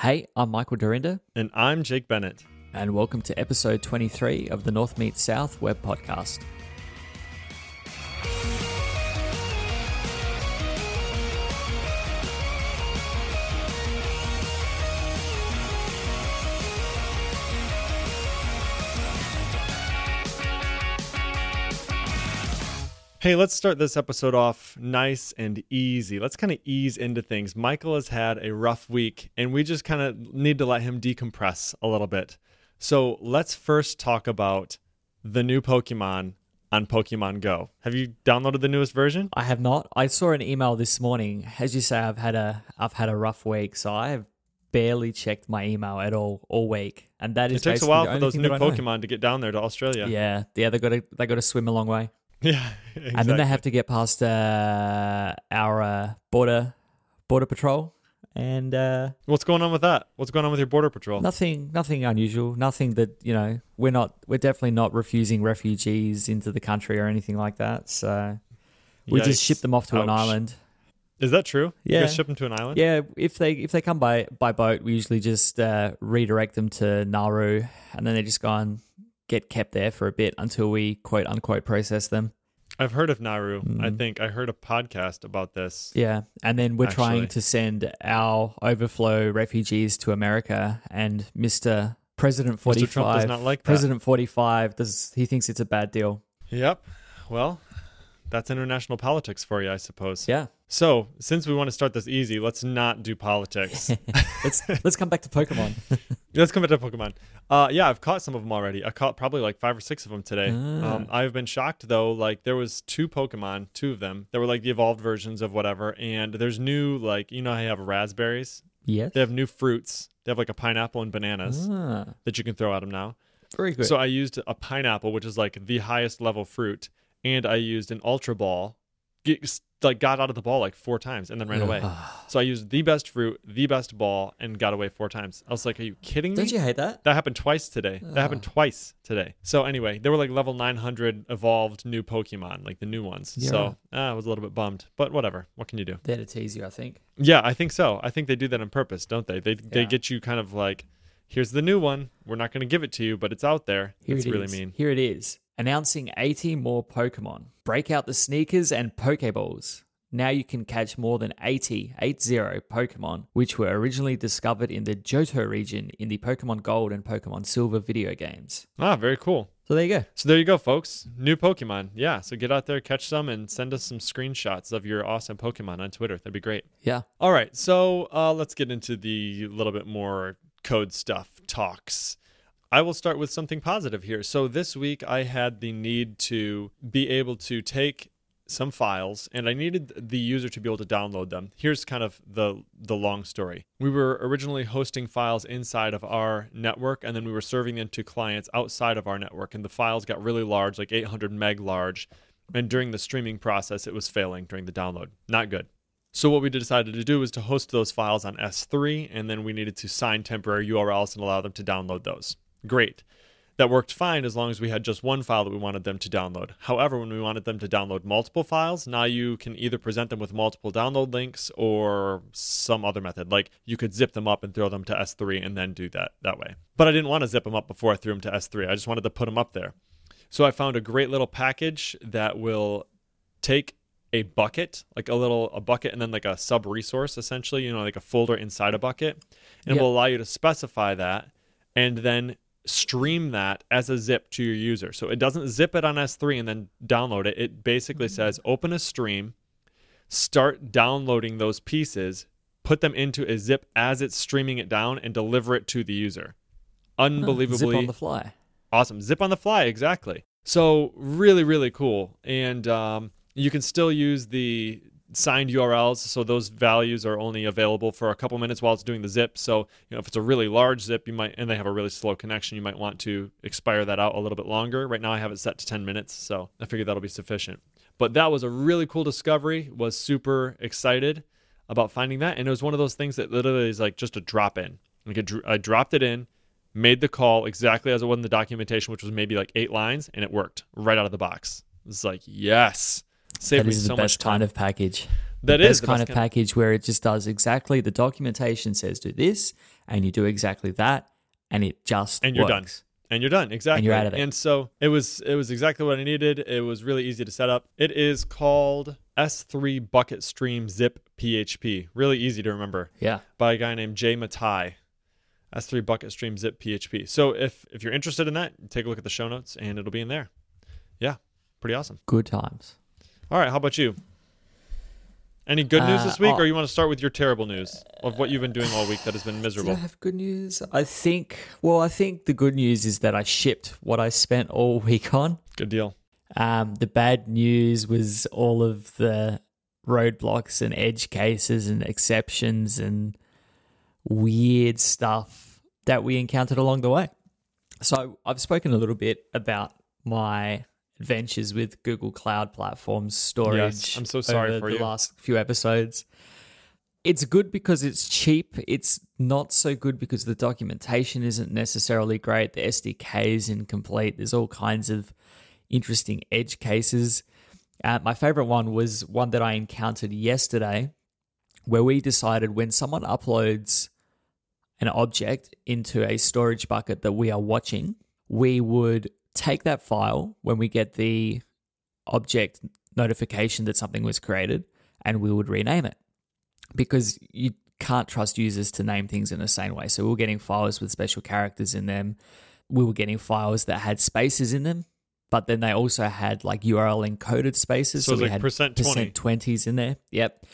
Hey, I'm Michael Dyrynda, And I'm Jake Bennett. and welcome to episode 23 of the North Meets South web podcast. Hey, let's start this episode off nice and easy. Let's kind of ease into things. Michael has had a rough week, and we just kind of need to let him decompress a little bit. So let's first talk about the new Pokemon on Pokemon Go. Have you downloaded the newest version? I have not. I saw an email this morning. As you say, I've had a I've had a rough week, so I have barely checked my email at all all week, and that is It takes a while for those new that I know. Pokemon to get down there to Australia. Yeah, yeah, they got to they got to swim a long way, Yeah. and then they have to get past uh, our uh, border border patrol, and uh, What's going on with that? What's going on with your Border Patrol? Nothing, nothing unusual. Nothing that you know. We're not. We're definitely not refusing refugees into the country or anything like that. So we just ship them off to an island. Is that true? Yeah. ship them to an island? Yeah, if they if they come by by boat, we usually just uh, redirect them to Nauru, and then they just go and get kept there for a bit until we quote unquote process them. I've heard of Nauru. I Mm. think I heard a podcast about this. Yeah, and then we're trying to send our overflow refugees to America, and Mister President 45 Mr. Trump does not like that. President forty five does he thinks it's a bad deal? Yep. Well, that's international politics for you, I suppose. Yeah. So, since we want to start this easy, let's not do politics. let's let's come back to Pokemon. let's come back to Pokemon. Uh, yeah, I've caught some of them already. I caught probably like five or six of them today. Ah. Um, I've been shocked though. Like there was two Pokemon, two of them. That were like the evolved versions of whatever. And there's new like you know how you have raspberries. yes. They have new fruits. They have like a pineapple and bananas Ah, that you can throw at them now. very good. So I used a pineapple, which is like the highest level fruit, and I used an ultra ball. Get, like got out of the ball like four times and then ran away. So I used the best fruit, the best ball, and got away four times. I was like, "Are you kidding me?" Don't you hate that? That happened twice today. That happened twice today. So anyway, they were like level 900 evolved new Pokemon, like the new ones. So ah, I was a little bit bummed, but whatever. What can you do? They're to tease you, I think. Yeah, I think so. I think they do that on purpose, don't they? They they get you kind of like, here's the new one. We're not going to give it to you, but it's out there. Here it's it really is. mean. Here it is. Announcing 80 more Pokemon. Break out the sneakers and Pokeballs. Now you can catch more than 80, 80 Pokemon, which were originally discovered in the Johto region in the Pokemon Gold and Pokemon Silver video games. Ah, very cool. So there you go. So there you go, folks. New Pokemon. Yeah. So get out there, catch some, and send us some screenshots of your awesome Pokemon on Twitter. That'd be great. Yeah. All right, so uh, let's get into the little bit more code stuff talks. I will start with something positive here. So this week I had the need to be able to take some files and I needed the user to be able to download them. Here's kind of the the long story. We were originally hosting files inside of our network and then we were serving them to clients outside of our network and the files got really large, like 800 meg large. And during the streaming process it was failing during the download. Not good. So what we decided to do was to host those files on S3, and then we needed to sign temporary URLs and allow them to download those. Great. That worked fine as long as we had just one file that we wanted them to download. However, when we wanted them to download multiple files, now you can either present them with multiple download links or some other method. Like you could zip them up and throw them to S3 and then do that that way. But I didn't want to zip them up before I threw them to S3. I just wanted to put them up there. So I found a great little package that will take a bucket, like a little a bucket, and then like a sub resource, essentially, you know, like a folder inside a bucket, and Yep. it will allow you to specify that, and then stream that as a zip to your user. So it doesn't zip it on S3 and then download it. It basically says open a stream, start downloading those pieces, put them into a zip as it's streaming it down, and deliver it to the user. Unbelievably Zip on the fly. awesome zip on the fly exactly so really really cool and um, you can still use the signed urls so those values are only available for a couple minutes while it's doing the zip. So you know if it's a really large zip you might and they have a really slow connection you might want to expire that out a little bit longer. Right now i have it set to 10 minutes so i figured that'll be sufficient. But that was a really cool discovery was super excited about finding that and it was one of those things that literally is like just a drop in like i dropped it in made the call exactly as it was in the documentation, which was maybe like eight lines, and it worked right out of the box. It's like, yes, saved That is so the best kind of package. That the is best the kind best of package where it just does exactly the documentation says do this, and you do exactly that, and it just And you're done. and you're done exactly. and you're out of there. and so it was it was exactly what i needed. It was really easy to set up. It is called s3 bucket stream zip php really easy to remember. Yeah. by a guy named jay matai. S3 bucket stream zip php so if if you're interested in that take a look at the show notes and it'll be in there. Yeah. Pretty awesome. Good times. All right how about you any good news Uh, this week oh. or you want to start with your terrible news of what you've been doing all week that has been miserable I have good news? I think. Well, I think the good news is that I shipped what I spent all week on. good deal Um, the bad news was all of the roadblocks and edge cases and exceptions and weird stuff that we encountered along the way. So I've spoken a little bit about my adventures with Google Cloud platforms storage. Yes, I'm so sorry for the you. last few episodes. It's good because it's cheap. It's not so good because the documentation isn't necessarily great. The SDK is incomplete. There's all kinds of interesting edge cases. Uh, my favorite one was one that I encountered yesterday, where we decided when someone uploads an object into a storage bucket that we are watching, we would take that file when we get the object notification that something was created and we would rename it because you can't trust users to name things in the same way. So we were getting files with special characters in them. We were getting files that had spaces in them, but then they also had like URL encoded spaces. So it's we like had percent 20. percent twenties in there. Yep.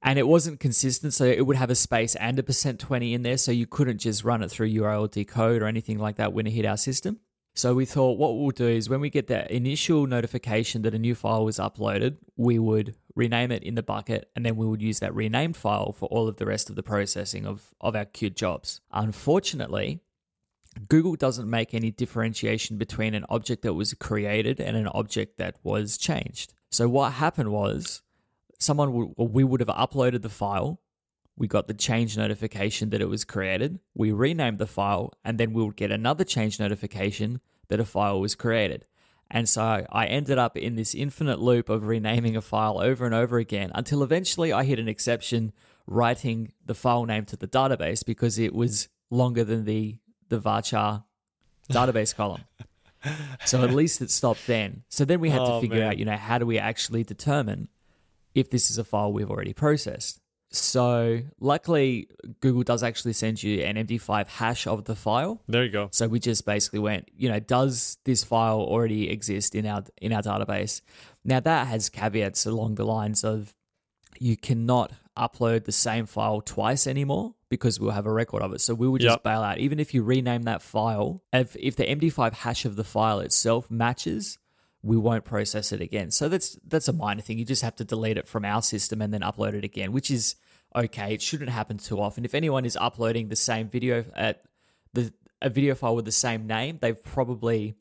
And it wasn't consistent, so it would have a space and a percent twenty in there, so you couldn't just run it through URL decode or anything like that when it hit our system. So we thought what we'll do is when we get that initial notification that a new file was uploaded, we would rename it in the bucket and then we would use that renamed file for all of the rest of the processing of, of our queued jobs. Unfortunately, Google doesn't make any differentiation between an object that was created and an object that was changed. So what happened was someone we would have uploaded the file, we got the change notification that it was created, we renamed the file, and then we would get another change notification that a file was created. And so I ended up in this infinite loop of renaming a file over and over again until eventually I hit an exception writing the file name to the database because it was longer than the the varchar database column. So at least it stopped then. So then we had Oh, to figure man. out, you know, how do we actually determine if this is a file we've already processed? So luckily, Google does actually send you an MD5 hash of the file. There you go. So we just basically went, you know, does this file already exist in our in our database? Now that has caveats along the lines of you cannot upload the same file twice anymore because we'll have a record of it. So we would just Yep. bail out. Even if you rename that file, if if the MD5 hash of the file itself matches, we won't process it again. So that's that's a minor thing. You just have to delete it from our system and then upload it again, which is okay. It shouldn't happen too often. If anyone is uploading the same video at the a video file with the same name, they've probably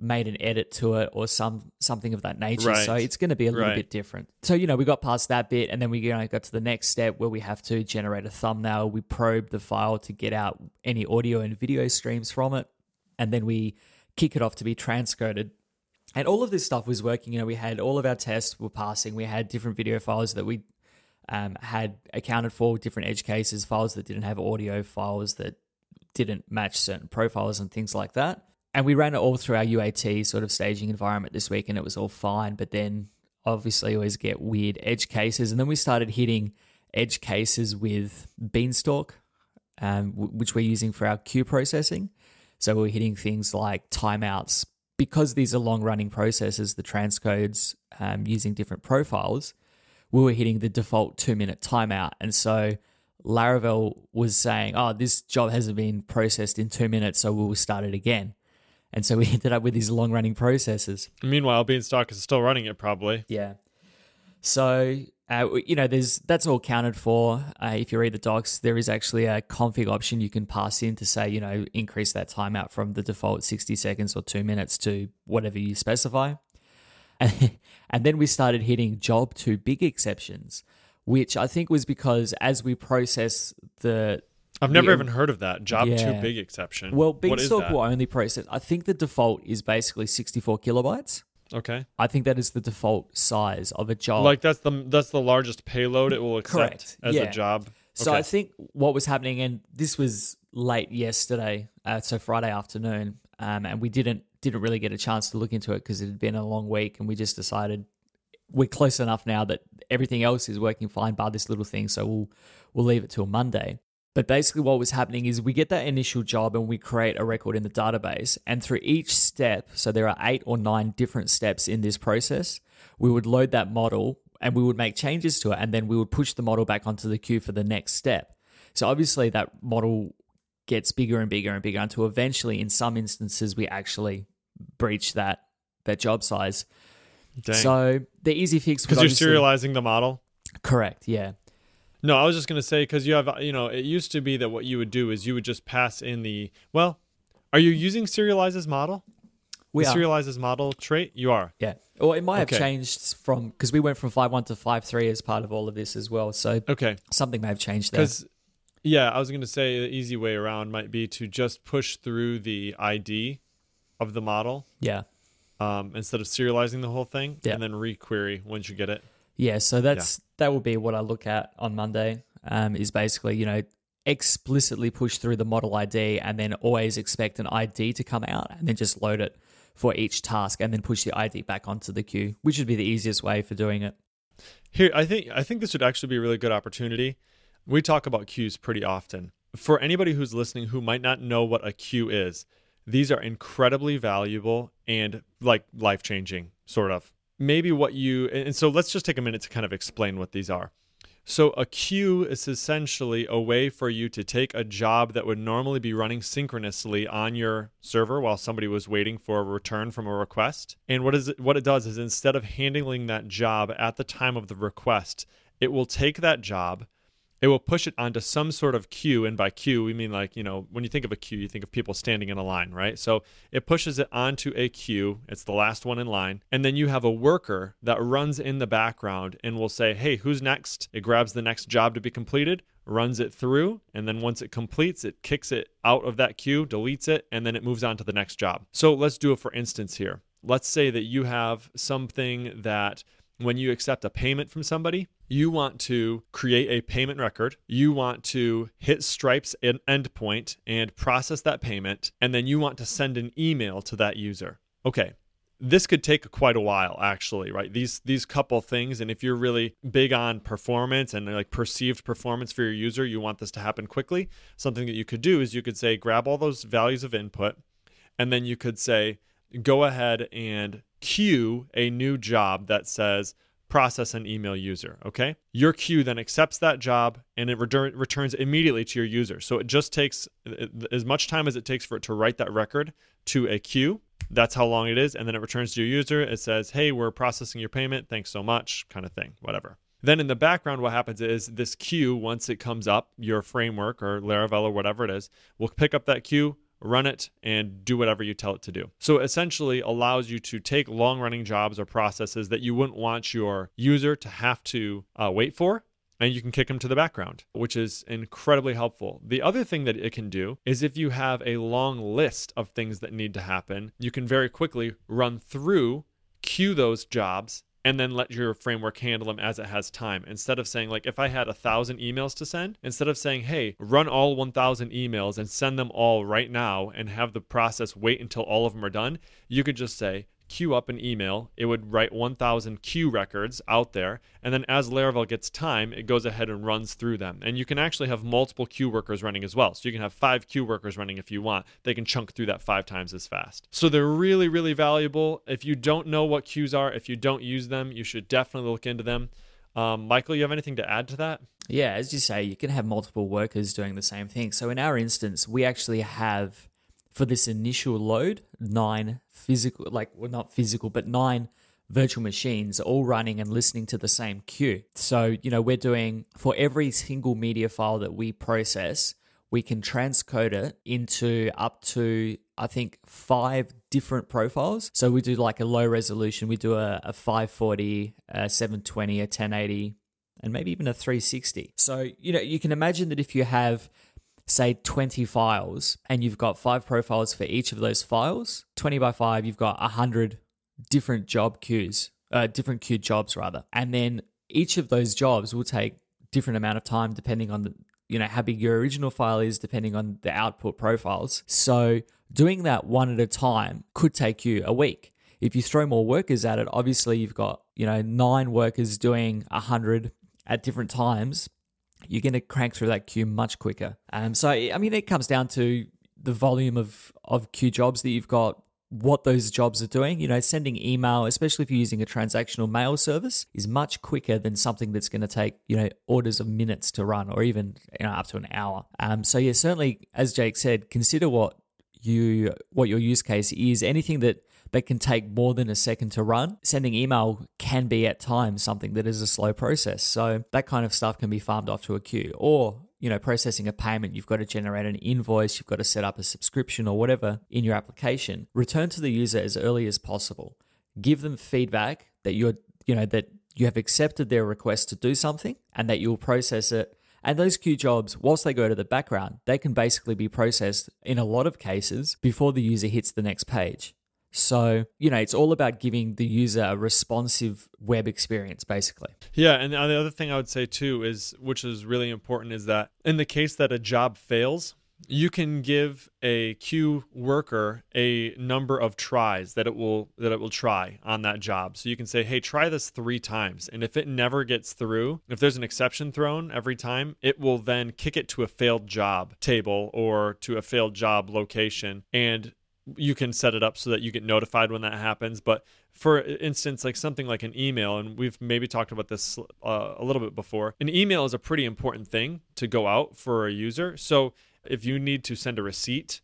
made an edit to it or some something of that nature. Right. So it's going to be a little Right. bit different. So you know, we got past that bit, and then we you know, got to the next step where we have to generate a thumbnail. We probe the file to get out any audio and video streams from it, and then we kick it off to be transcoded. And all of this stuff was working. You know, we had all of our tests were passing. We had different video files that we um, had accounted for, different edge cases, files that didn't have audio, files that didn't match certain profiles and things like that. And we ran it all through our UAT sort of staging environment this week, and it was all fine. But then obviously, always get weird edge cases. And then we started hitting edge cases with Beanstalk, um, w- which we're using for our queue processing. So we're hitting things like timeouts. Because these are long running processes, the transcodes um, using different profiles, we were hitting the default two minute timeout. And so Laravel was saying, oh, this job hasn't been processed in two minutes, so we'll start it again. And so we ended up with these long running processes. Meanwhile, Beanstalk is still running it probably. Yeah. So, uh, you know, there's that's all counted for. Uh, if you read the docs, there is actually a config option you can pass in to say, you know, increase that timeout from the default 60 seconds or two minutes to whatever you specify. And, and then we started hitting job too big exceptions, which I think was because as we process the I've never Yeah. even heard of that. Job too big exception. well, Beanstalk will only process. I think the default is basically 64 kilobytes. Okay. I think that is the default size of a job. Like that's the that's the largest payload it will accept Correct. as Yeah. a job. So Okay. I think what was happening, and this was late yesterday, uh, so Friday afternoon, um, and we didn't didn't really get a chance to look into it because it had been a long week, and we just decided we're close enough now that everything else is working fine, bar this little thing. So we'll we'll leave it till Monday. But basically, what was happening is we get that initial job and we create a record in the database. And through each step, so there are eight or nine different steps in this process, we would load that model and we would make changes to it. And then we would push the model back onto the queue for the next step. So obviously, that model gets bigger and bigger and bigger until eventually, in some instances, we actually breach that that job size. Dang. So the easy fix was because you're serializing the model. Correct. Yeah. No, I was just going to say because you have, you know, it used to be that what you would do is you would just pass in the. Well, are you using serializes model? We the are. serializes model trait. You are. Yeah. Or it might have Okay. changed from because we went from five one to five three as part of all of this as well. So Okay. something may have changed there. Because, yeah, I was going to say the easy way around might be to just push through the ID of the model Yeah. um, instead of serializing the whole thing, Yeah. and then requery once you get it. Yeah. So that's that will be what I look at on Monday. Um, is basically you know explicitly push through the model ID and then always expect an ID to come out and then just load it for each task and then push the ID back onto the queue, which would be the easiest way for doing it. Here, I think I think this would actually be a really good opportunity. We talk about queues pretty often. For anybody who's listening who might not know what a queue is, these are incredibly valuable and like life changing, sort of. Maybe what you and so let's just take a minute to kind of explain what these are. So a queue is essentially a way for you to take a job that would normally be running synchronously on your server while somebody was waiting for a return from a request. And what is it, what it does is instead of handling that job at the time of the request, it will take that job it will push it onto some sort of queue and by queue we mean like you know when you think of a queue you think of people standing in a line right? So it pushes it onto a queue. It's the last one in line. And then you have a worker that runs in the background and will say hey who's next? It grabs the next job to be completed runs it through and then once it completes it kicks it out of that queue deletes it and then it moves on to the next job. So let's do it for instance here. Let's say that you have something that when you accept a payment from somebody, you want to create a payment record. You want to hit Stripe's en- endpoint and process that payment. And then you want to send an email to that user. Okay. This could take quite a while, actually, right? These these couple things, and if you're really big on performance and like perceived performance for your user, you want this to happen quickly. Something that you could do is you could say, grab all those values of input, and then you could say, go ahead and queue a new job that says process an email user. Okay. Your queue then accepts that job and it return, returns immediately to your user. So it just takes as much time as it takes for it to write that record to a queue. That's how long it is. And then it returns to your user. It says, hey, we're processing your payment. Thanks so much, kind of thing, whatever. Then in the background, what happens is this queue, once it comes up, your framework or Laravel or whatever it is, will pick up that queue, run it, and do whatever you tell it to do. So essentially allows you to take long running jobs or processes that you wouldn't want your user to have to uh, wait for. And you can kick them to the background, which is incredibly helpful. The other thing that it can do is if you have a long list of things that need to happen, you can very quickly run through, queue those jobs, and then let your framework handle them as it has time. Instead of saying, like, if I had a thousand emails to send, instead of saying, hey, run all 1,000 emails and send them all right now and have the process wait until all of them are done, you could just say, queue up an email. It would write 1,000 queue records out there. And then as Laravel gets time, it goes ahead and runs through them. And you can actually have multiple queue workers running as well. So you can have five queue workers running if you want. They can chunk through that five times as fast. So they're really, really valuable. If you don't know what queues are, if you don't use them, you should definitely look into them. Um, Michael, you have anything to add to that? Yeah, as you say, you can have multiple workers doing the same thing. So in our instance, we actually have for this initial load nine physical, like well, not physical, but nine virtual machines all running and listening to the same queue. So you know we're doing for every single media file that we process, we can transcode it into up to I think five different profiles. So we do like a low resolution, we do a, a 540, a 720, a 1080, and maybe even a 360. So, you know, you can imagine that if you have, say, 20 files and you've got five profiles for each of those files, 20 by 5, you've got 100 different job queues, uh, different queue jobs rather, and then each of those jobs will take different amount of time depending on the you know how big your original file is depending on the output profiles. So doing that one at a time could take you a week. If you throw more workers at it obviously you've got you know nine workers doing 100 at different times you're going to crank through that queue much quicker um, so i mean it comes down to the volume of of queue jobs that you've got what those jobs are doing. You know, sending email, especially if you're using a transactional mail service, is much quicker than something that's going to take, you know, orders of minutes to run or even you know, up to an hour. Um, so yeah, certainly, as Jake said, consider what you what your use case is. Anything that that can take more than a second to run. Sending email can be at times something that is a slow process. So that kind of stuff can be farmed off to a queue. Or you know, processing a payment, you've got to generate an invoice, you've got to set up a subscription or whatever in your application. Return to the user as early as possible. Give them feedback that you're, you know, that you have accepted their request to do something and that you'll process it. And those queue jobs, whilst they go to the background, they can basically be processed in a lot of cases before the user hits the next page. So, you know, it's all about giving the user a responsive web experience, basically. Yeah. And the other thing I would say too is, which is really important, is that in the case that a job fails, you can give a queue worker a number of tries that it will that it will try on that job. So you can say, "Hey, try this 3 times." And if it never gets through, if there's an exception thrown every time, it will then kick it to a failed job table or to a failed job location and you can set it up so that you get notified when that happens. But for instance, like something like an email, and we've maybe talked about this uh, a little bit before, an email is a pretty important thing to go out for a user. So if you need to send a receipt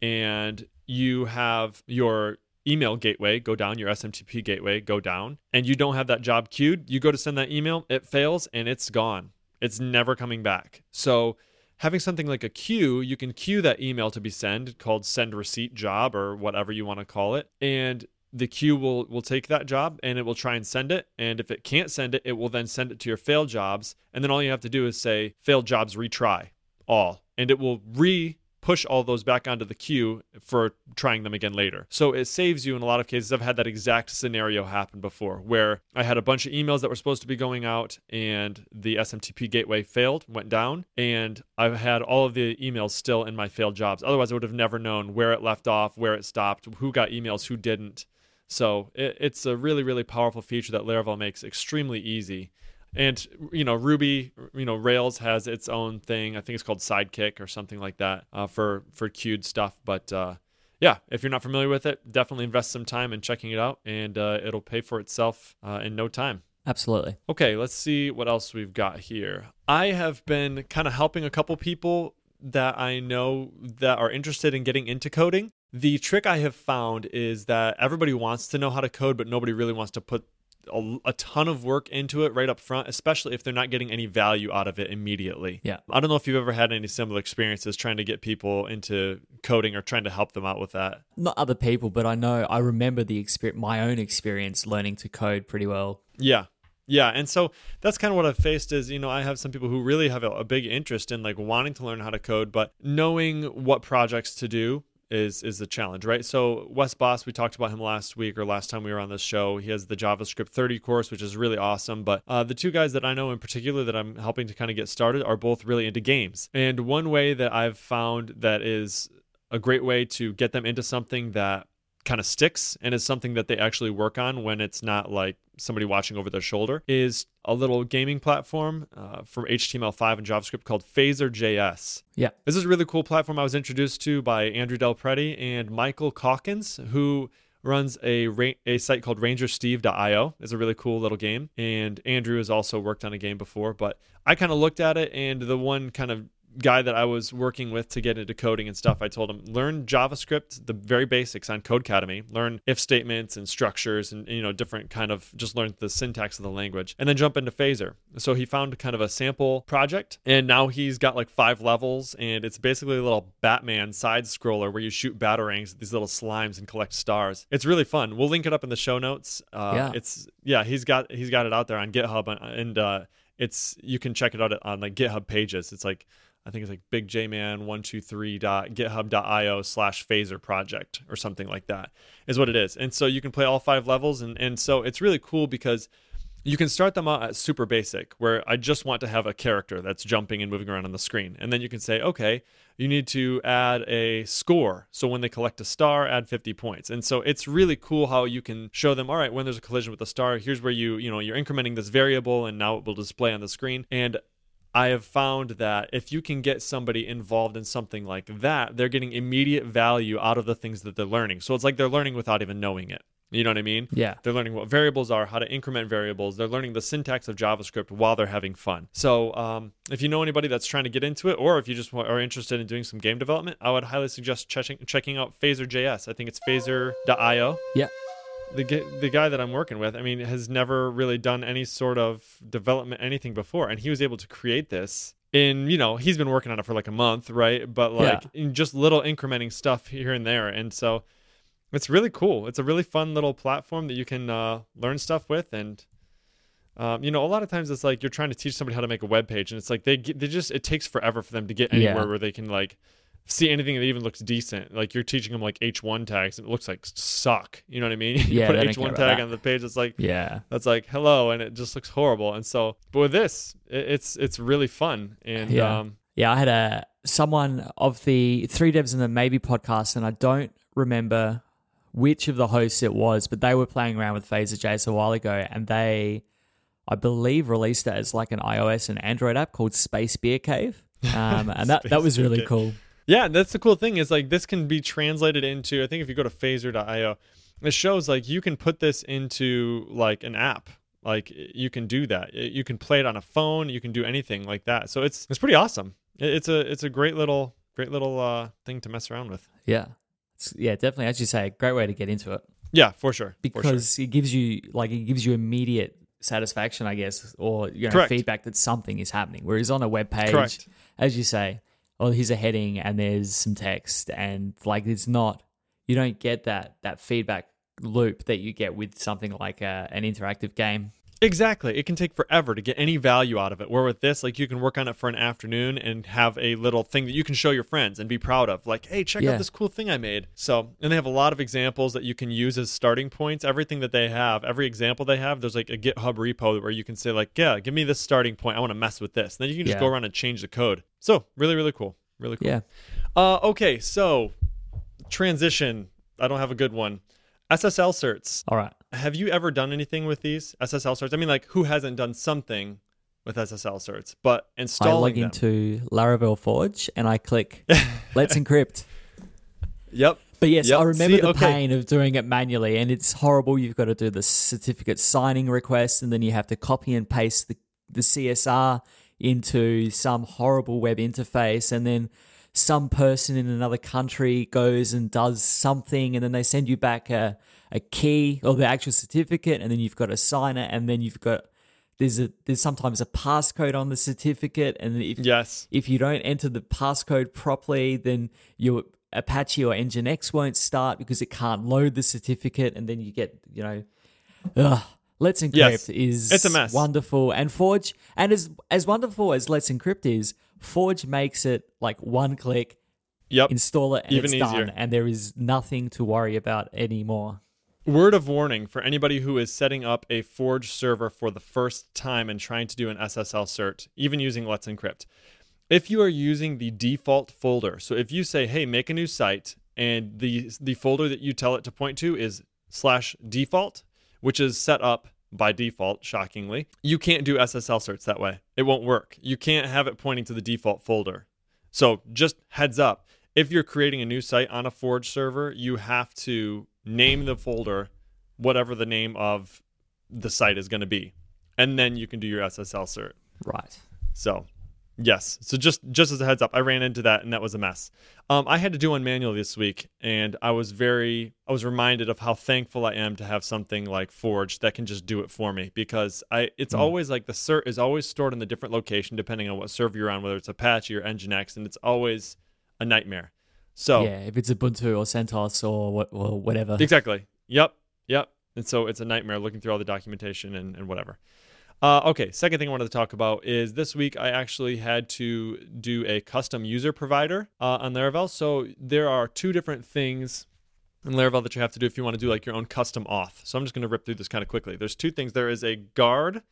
and you have your email gateway go down, your SMTP gateway go down, and you don't have that job queued, you go to send that email, it fails and it's gone. It's never coming back. So having something like a queue, you can queue that email to be sent called send receipt job or whatever you want to call it. And the queue will will take that job and it will try and send it. And if it can't send it, it will then send it to your failed jobs. And then all you have to do is say failed jobs retry all. And it will re push all those back onto the queue for trying them again later. So it saves you in a lot of cases. I've had that exact scenario happen before where I had a bunch of emails that were supposed to be going out and the SMTP gateway failed, went down, and I've had all of the emails still in my failed jobs. Otherwise, I would have never known where it left off, where it stopped, who got emails, who didn't. So it, it's a really, really powerful feature that Laravel makes extremely easy and you know ruby you know rails has its own thing. I think it's called Sidekiq or something like that uh, for for queued stuff. But uh, yeah if you're not familiar with it definitely invest some time in checking it out and uh, it'll pay for itself uh, in no time. Absolutely. Okay let's see what else we've got here. I have been kind of helping a couple people that i know that are interested in getting into coding. The trick i have found is that everybody wants to know how to code but nobody really wants to put a, a, ton of work into it right up front, especially if they're not getting any value out of it immediately. Yeah. I don't know if you've ever had any similar experiences trying to get people into coding or trying to help them out with that. Not other people, but I know I remember the experience, my own experience learning to code pretty well. Yeah. Yeah, and so that's kind of what I've faced is, you know, I have some people who really have a, a big interest in like wanting to learn how to code, but knowing what projects to do is is the challenge, right? So Wes Bos, we talked about him last week or last time we were on this show. He has the JavaScript 30 course, which is really awesome. But uh, the two guys that I know in particular that I'm helping to kind of get started are both really into games. And one way that I've found that is a great way to get them into something that kind of sticks and is something that they actually work on when it's not like somebody watching over their shoulder is a little gaming platform uh, for HTML5 and JavaScript called Phaser.js. Yeah. This is a really cool platform I was introduced to by Andrew Del Prete and Michael Calkins, who runs a a site called rangersteve.io. It's a really cool little game. And Andrew has also worked on a game before, but I kind of looked at it and the one kind of guy that I was working with to get into coding and stuff, I told him learn JavaScript, the very basics on Codecademy. Learn if statements and structures and you know different kind of just learn the syntax of the language, and then jump into Phaser. So he found kind of a sample project, and now he's got like five levels, and it's basically a little Batman side scroller where you shoot batarangs at these little slimes and collect stars. It's really fun. We'll link it up in the show notes. Uh, yeah. It's yeah, he's got he's got it out there on GitHub, and uh, it's you can check it out on like GitHub pages. It's like I think it's like bigjman123.github.io slash phaser project or something like that is what it is. And so you can play all five levels. And, and so it's really cool because you can start them out at super basic, where I just want to have a character that's jumping and moving around on the screen. And then you can say, okay, you need to add a score. So when they collect a star, add 50 points. And so it's really cool how you can show them, all right, when there's a collision with a star, here's where you, you know, you're incrementing this variable and now it will display on the screen. And I have found that if you can get somebody involved in something like that, they're getting immediate value out of the things that they're learning. So it's like they're learning without even knowing it. You know what I mean? Yeah. They're learning what variables are, how to increment variables. They're learning the syntax of JavaScript while they're having fun. So, um, if you know anybody that's trying to get into it, or if you just are interested in doing some game development, I would highly suggest checking checking out Phaser.js. I think it's phaser.io. Yeah. The, the guy that I'm working with, I mean, has never really done any sort of development, anything before. And he was able to create this in, you know, he's been working on it for like a month, right? But like Yeah. in just little incrementing stuff here and there. And so, it's really cool. It's a really fun little platform that you can uh, learn stuff with, and um, you know, a lot of times it's like you're trying to teach somebody how to make a web page, and it's like they they just it takes forever for them to get anywhere Yeah. where they can like see anything that even looks decent. Like you're teaching them like H1 tags, and it looks like suck. You know what I mean? you Yeah, put an H1 tag on the page, it's like Yeah. that's like hello, and it just looks horrible. And so, but with this, it, it's it's really fun, and Yeah. um, Yeah, I had a someone of the Three Devs and a Maybe podcast, and I don't remember which of the hosts it was, but they were playing around with Phaser JS a while ago, and they, I believe, released it as like an iOS and Android app called Space Beer Cave, um, and that that was really cool. Yeah, that's the cool thing is like this can be translated into I think if you go to phaser.io, it shows like you can put this into like an app. Like you can do that. You can play it on a phone, you can do anything like that. So it's it's pretty awesome. It's a it's a great little great little uh thing to mess around with. Yeah, It's- yeah, definitely. As you say, a great way to get into it Yeah, for sure. for sure. because it gives you like it gives you immediate satisfaction, I guess, or you know, Correct. feedback that something is happening. Whereas on a web page, Correct. as you say, oh, here's a heading and there's some text, and like it's not, you don't get that that feedback loop that you get with something like a, an interactive game. Exactly. It can take forever to get any value out of it. Where with this, like you can work on it for an afternoon and have a little thing that you can show your friends and be proud of. Like, hey, check Yeah. out this cool thing I made. So, and they have a lot of examples that you can use as starting points. Everything that they have, every example they have, there's like a GitHub repo where you can say, like, yeah, give me this starting point. I want to mess with this. And then you can just Yeah. go around and change the code. So, really, really cool. Really cool. Yeah, Uh, okay, so transition. I don't have a good one. SSL certs all right. have you ever done anything with these SSL certs? I mean, like, who hasn't done something with SSL certs? But install. I installing log them. into Laravel Forge and I click Let's encrypt. Yep. But yes, Yep. I remember See, the okay. pain of doing it manually, and it's horrible. You've got to do the certificate signing request, and then you have to copy and paste the, the CSR into some horrible web interface, and then some person in another country goes and does something, and then they send you back a, a key or the actual certificate, and then you've got to sign it, and then you've got there's a there's sometimes a passcode on the certificate, and if Yes. if you don't enter the passcode properly, then your Apache or Nginx won't start because it can't load the certificate, and then you get, you know, ugh. Let's Encrypt Yes. is It's a mess. wonderful, and Forge, and as as wonderful as Let's Encrypt is, Forge makes it like one click, Yep. install it, and Even it's easier. done, and there is nothing to worry about anymore. Word of warning for anybody who is setting up a Forge server for the first time and trying to do an SSL cert, even using Let's Encrypt. If you are using the default folder, so if you say, "Hey, make a new site," and the the folder that you tell it to point to is slash default, which is set up by default, shockingly, you can't do SSL certs that way. It won't work. You can't have it pointing to the default folder. So just heads up, if you're creating a new site on a Forge server, you have to name the folder whatever the name of the site is going to be. And then you can do your SSL cert. Right. So, yes. So just just as a heads up, I ran into that and that was a mess. Um, I had to do one manually this week, and I was very I was reminded of how thankful I am to have something like Forge that can just do it for me because I it's always like the cert is always stored in a different location depending on what server you're on, whether it's Apache or Nginx, and it's always a nightmare. So Yeah, if it's Ubuntu or CentOS or what, or whatever. Exactly. Yep. Yep. And so it's a nightmare looking through all the documentation and, and whatever. Uh, okay, second thing I wanted to talk about is this week I actually had to do a custom user provider uh, on Laravel. So there are two different things in Laravel that you have to do if you want to do like your own custom auth. So I'm just going to rip through this kind of quickly. There's two things. There is a guard,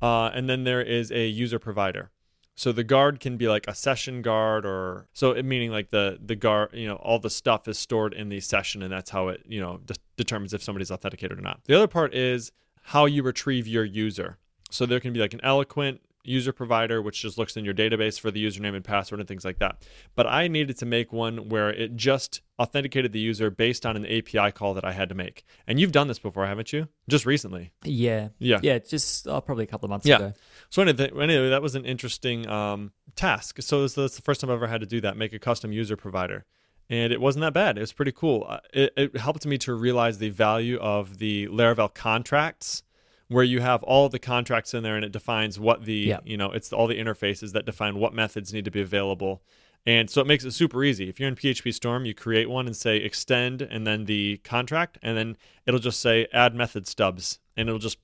uh, and then there is a user provider. So the guard can be like a session guard, or so it, meaning like the the guard, you know, all the stuff is stored in the session, and that's how it you know de- determines if somebody's authenticated or not. The other part is how you retrieve your user. So there can be like an eloquent user provider, which just looks in your database for the username and password and things like that. But I needed to make one where it just authenticated the user based on an API call that I had to make. And you've done this before, haven't you? Just recently. Yeah. Yeah. Yeah. Just uh, probably a couple of months Yeah. ago. So anyway, anyway, that was an interesting um, task. So that's the first time I've ever had to do that, make a custom user provider. And it wasn't that bad. It was pretty cool. Uh, It, it helped me to realize the value of the Laravel contracts, where you have all the contracts in there, and it defines what the Yeah. you know it's all the interfaces that define what methods need to be available. And so it makes it super easy. If you're in PHP Storm, you create one and say extend and then the contract, and then it'll just say add method stubs, and it'll just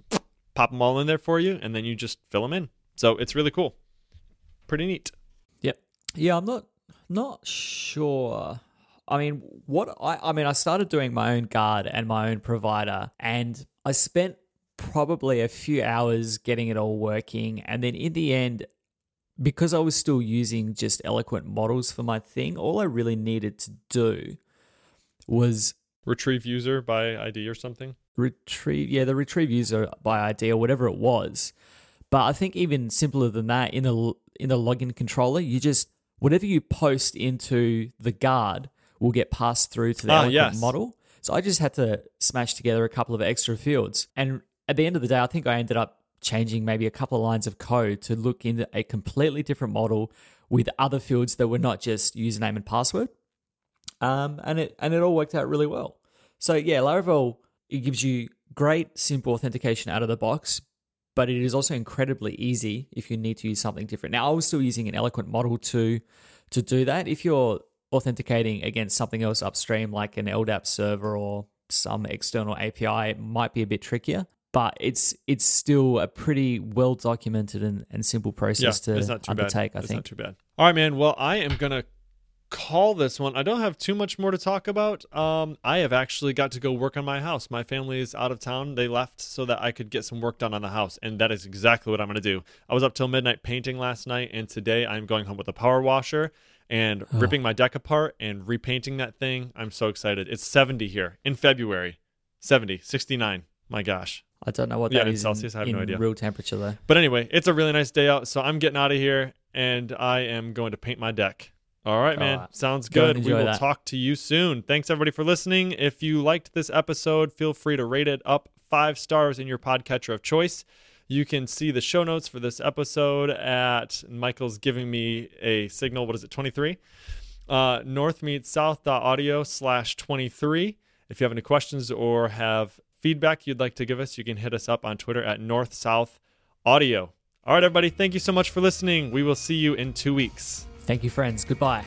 pop them all in there for you, and then you just fill them in. So it's really cool. Pretty neat. Yep. Yeah, I'm not not sure. I mean, what I I mean, I started doing my own guard and my own provider, and I spent probably a few hours getting it all working, and then in the end. Because I was still using just eloquent models for my thing, all I really needed to do was Retrieve user by ID or something. retrieve yeah the retrieve user by id or whatever it was but i think even simpler than that in the in the login controller you just whatever you post into the guard will get passed through to the Ah, yes. model so i just had to smash together a couple of extra fields and at the end of the day i think i ended up changing maybe a couple of lines of code to look into a completely different model with other fields that were not just username and password um, and it and it all worked out really well. So yeah, Laravel it gives you great simple authentication out of the box, but it is also incredibly easy if you need to use something different. Now I was still using an eloquent model to to do that. If you're authenticating against something else upstream like an LDAP server or some external API, it might be a bit trickier. But it's it's still a pretty well documented and, and simple process to not too undertake, bad. I it's think. not too bad. All right, man. Well, I am gonna call this one. I don't have too much more to talk about. Um, I have actually got to go work on my house. My family is out of town. They left so that I could get some work done on the house, and that is exactly what I'm gonna do. I was up till midnight painting last night, and today I'm going home with a power washer and ripping my deck apart and repainting that thing. I'm so excited. It's 70 here in February. 70, 69. My gosh. I don't know what Yeah, that in is Celsius, I have in no idea. real temperature though. But anyway, it's a really nice day out, so I'm getting out of here and I am going to paint my deck. All right, man. All right. Sounds Go good. We will that. talk to you soon. Thanks everybody for listening. If you liked this episode, feel free to rate it up five stars in your podcatcher of choice. You can see the show notes for this episode at Michael's giving me a signal. What is it? 23? Uh, north meets south audio slash 23. If you have any questions or have feedback you'd like to give us, you can hit us up on Twitter at north south audio. All right, everybody. Thank you so much for listening. We will see you in two weeks. Thank you, friends. Goodbye.